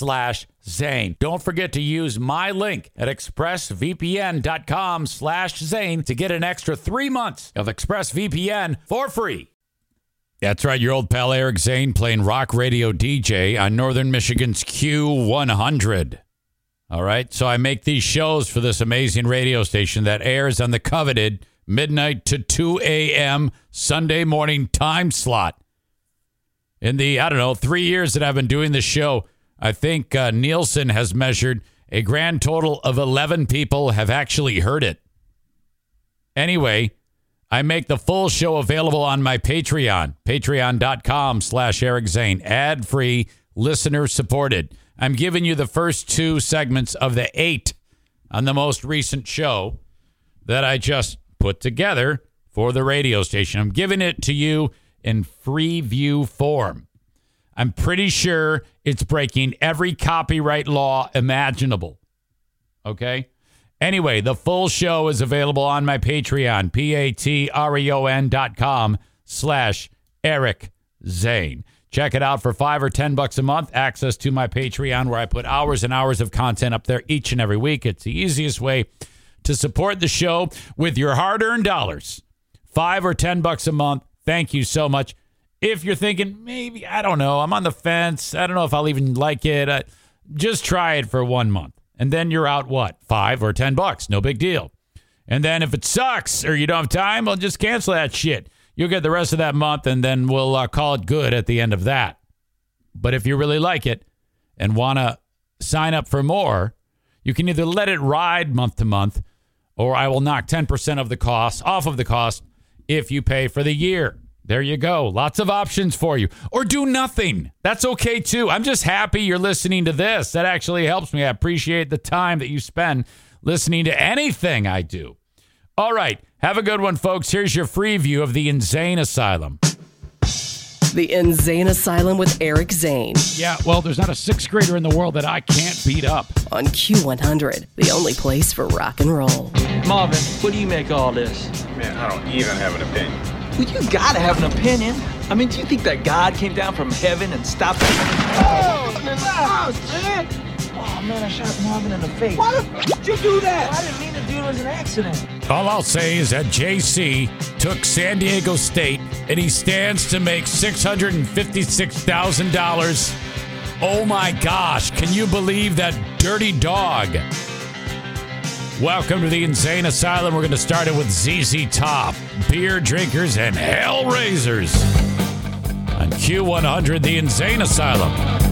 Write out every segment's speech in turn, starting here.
slash Zane. Don't forget to use my link at expressvpn.com slash Zane to get an extra three months of ExpressVPN for free. That's right, your old pal Eric Zane playing rock radio DJ on Northern Michigan's Q100. All right, so I make these shows for this amazing radio station that airs on the coveted midnight to 2 a.m. Sunday morning time slot. In the, I don't know, three years that I've been doing this show, I think uh, Nielsen has measured a grand total of 11 people have actually heard it. Anyway, I make the full show available on my Patreon, patreon.com slash Eric Zane, ad free, listener supported. I'm giving you the first two segments of the eight on the most recent show that I just put together for the radio station. I'm giving it to you in free view form. I'm pretty sure it's breaking every copyright law imaginable. Okay? Anyway, the full show is available on my Patreon, P-A-T-R-E-O-N dot com slash Eric Zane. Check it out for five or ten bucks a month. Access to my Patreon where I put hours and hours of content up there each and every week. It's the easiest way to support the show with your hard-earned dollars. Five or ten bucks a month. Thank you so much. If you're thinking, maybe, I don't know, I'm on the fence. I don't know if I'll even like it. Uh, just try it for one month. And then you're out what? Five or ten bucks. No big deal. And then if it sucks or you don't have time, I'll just cancel that shit. You'll get the rest of that month and then we'll uh, call it good at the end of that. But if you really like it and want to sign up for more, you can either let it ride month to month or I will knock 10% of the cost off of the cost if you pay for the year. There you go. Lots of options for you. Or do nothing. That's okay too. I'm just happy you're listening to this. That actually helps me. I appreciate the time that you spend listening to anything I do. All right. Have a good one, folks. Here's your free view of the InZane Asylum. The InZane Asylum with Eric Zane Yeah, well, there's not a sixth grader in the world that I can't beat up. on Q100, the only place for rock and roll. Marvin, what do you make of all this? Man, I don't even have an opinion. Well, you gotta have an opinion. I mean, do you think that God came down from heaven and stopped? Oh, man! Oh man, I shot Marvin in the face. Why the f- did you do that? I didn't mean to do it. It was an accident. All I'll say is that JC took San Diego State and he stands to make $656,000. Oh my gosh, can you believe that dirty dog? Welcome to the InZane Asylum. We're going to start it with ZZ Top, beer drinkers, and hell raisers. On Q100, the InZane Asylum.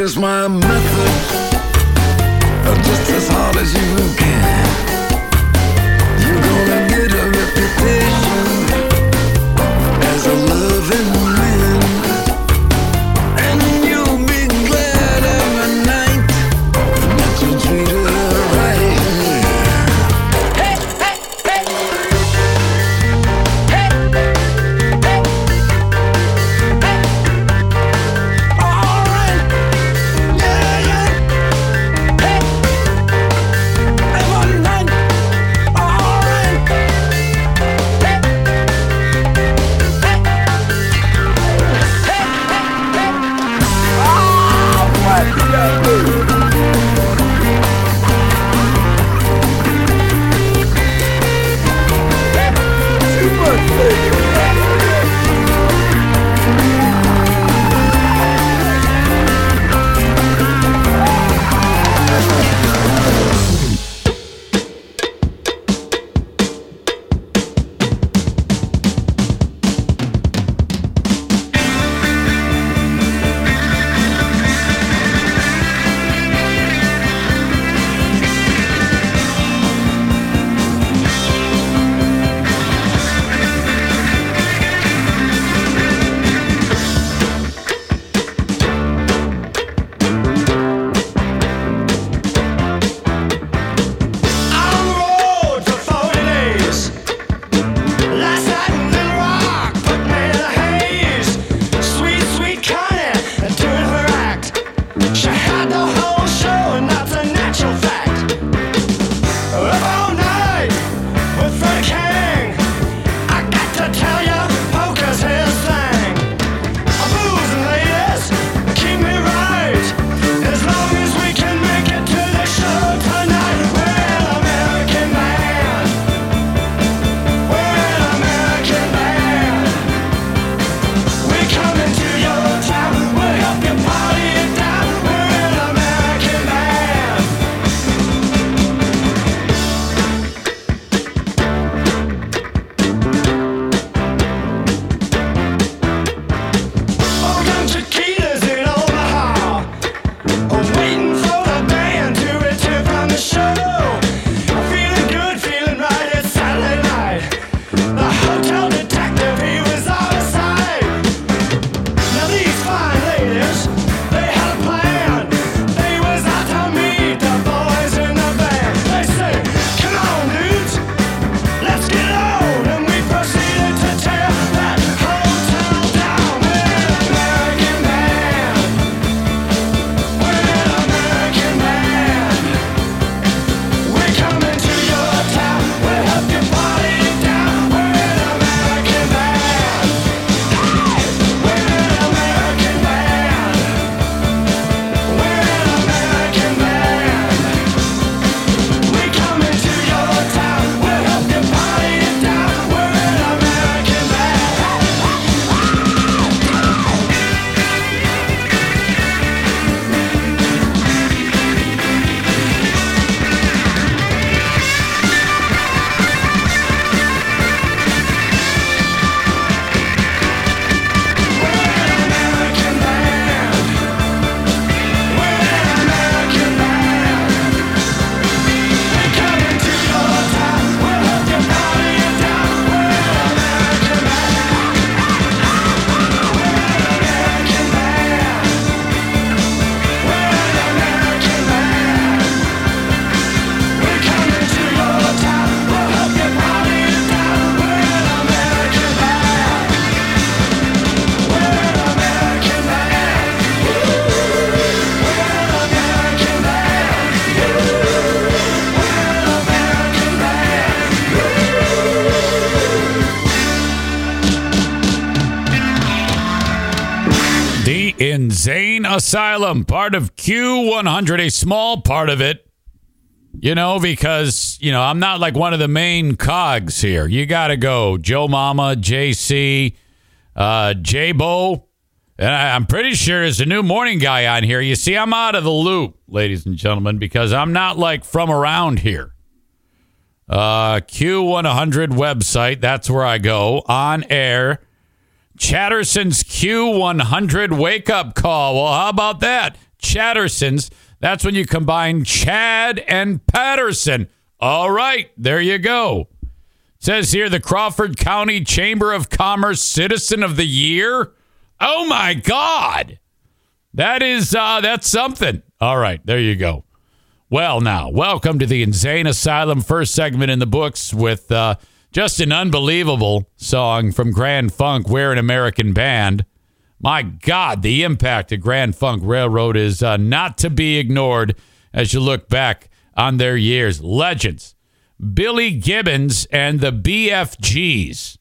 Practice my method just as hard as you can, InZane Asylum, part of Q100, a small part of it. You know, because, you know, I'm not like one of the main cogs here. You got to go Joe Mama, JC, uh, J Bo. And I, I'm pretty sure there's a new morning guy on here. You see, I'm out of the loop, ladies and gentlemen, because I'm not like from around here. Uh, Q100 website, that's where I go on air. Chatterson's Q100 wake up call. Well, how about that? Chatterson's. That's when you combine Chad and Patterson. All right, there you go. says here the Crawford County Chamber of Commerce Citizen of the Year. Oh my God. That is uh that's something. All right, there you go. Well, now, welcome to the InZane Asylum first segment in the books with uh, just an unbelievable song from Grand Funk, We're an American Band. My God, the impact of Grand Funk Railroad is uh, not to be ignored as you look back on their years. Legends. Billy Gibbons and the BFGs.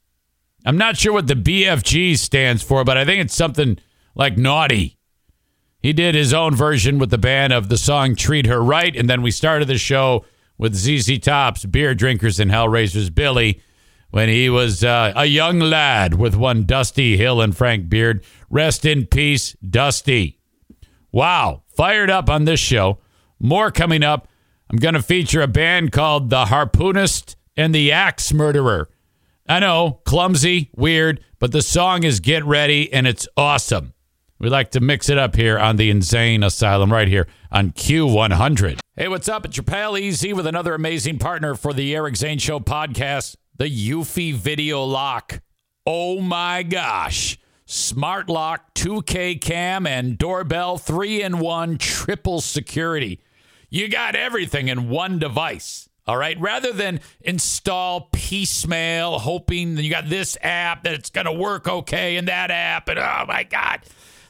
I'm not sure what the BFG stands for, but I think it's something like naughty. He did his own version with the band of the song Treat Her Right. And then we started the show with ZZ Top's Beer Drinkers and Hellraisers Billy when he was uh, a young lad with one Dusty Hill and Frank Beard. Rest in peace, Dusty. Wow. Fired up on this show. More coming up. I'm going to feature a band called The Harpoonist and the Axe Murderer. I know, clumsy, weird, but the song is Get Ready and it's awesome. We like to mix it up here on the InZane Asylum right here on Q100. Hey, what's up? It's your pal Easy with another amazing partner for the Eric Zane Show podcast, the Eufy Video Lock. Oh my gosh. Smart Lock, 2K cam, and doorbell 3 in 1 triple security. You got everything in one device. All right. Rather than install piecemeal, hoping that you got this app that it's going to work okay and that app, and oh my God.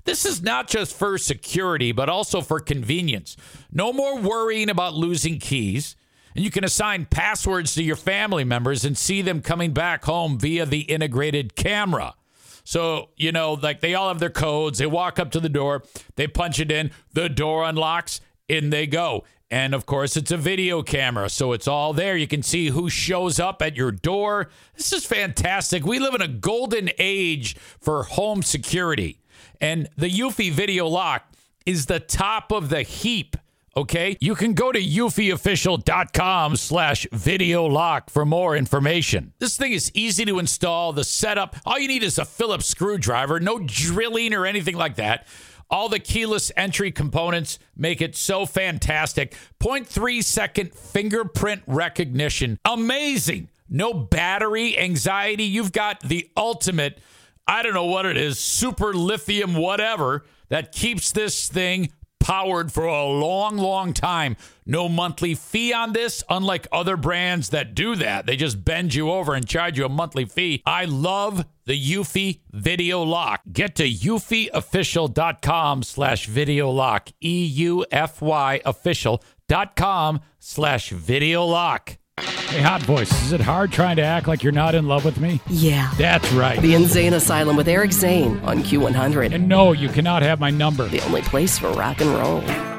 This is not just for security, but also for convenience. No more worrying about losing keys. And you can assign passwords to your family members and see them coming back home via the integrated camera. So, you know, like they all have their codes. They walk up to the door, they punch it in, the door unlocks, in they go. And of course, it's a video camera, so it's all there. You can see who shows up at your door. This is fantastic. We live in a golden age for home security. And the Eufy Video Lock is the top of the heap. Okay, you can go to eufyofficial.com slash video lock for more information. This thing is easy to install. The setup, all you need is a Phillips screwdriver, no drilling or anything like that. All the keyless entry components make it so fantastic. 0.3 second fingerprint recognition. Amazing. No battery anxiety. You've got the ultimate I don't know what it is, super lithium, whatever, that keeps this thing powered for a long, long time. No monthly fee on this, unlike other brands that do that. They just bend you over and charge you a monthly fee. I love the Eufy Video Lock. Get to eufyofficial.com slash video lock. E-U-F-Y official.com slash video lock. Hey, Hot Voice, is it hard trying to act like you're not in love with me? Yeah. That's right. The InZane Asylum with Eric Zane on Q100. And no, you cannot have my number. The only place for rock and roll.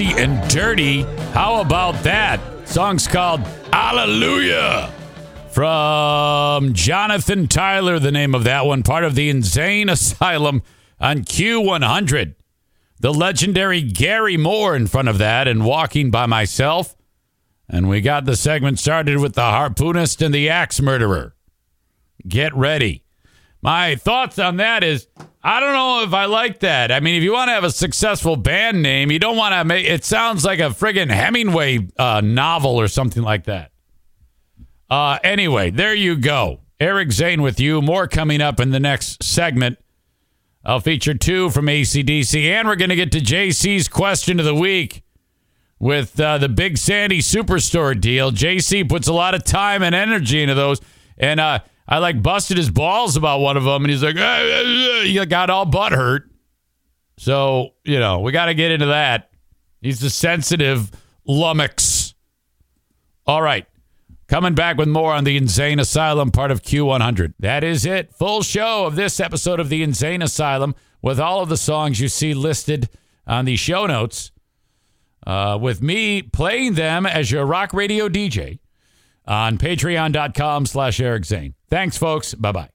And dirty. How about that? Song's called Hallelujah. From Jonathan Tyler, the name of that one, part of the InZane Asylum on Q100. The legendary Gary Moore in front of that and Walking by Myself. And we got the segment started with the harpoonist and the axe murderer. Get ready. My thoughts on that is I don't know if I like that. I mean, if you want to have a successful band name, you don't want to make it sounds like a friggin' Hemingway uh, novel or something like that. Uh, anyway, there you go. Eric Zane with you. More coming up in the next segment. I'll feature two from ACDC, and we're going to get to JC's question of the week with uh, the Big Sandy Superstore deal. JC puts a lot of time and energy into those, and uh, I like busted his balls about one of them, and he's like, ah, ah, ah, he got all butt hurt. So you know we got to get into that. He's the sensitive lummox. All right. Coming back with more on the InZane Asylum, part of Q100. That is it. Full show of this episode of the InZane Asylum with all of the songs you see listed on the show notes. Uh, with me playing them as your rock radio DJ on patreon.com slash Eric Zane. Thanks, folks. Bye bye.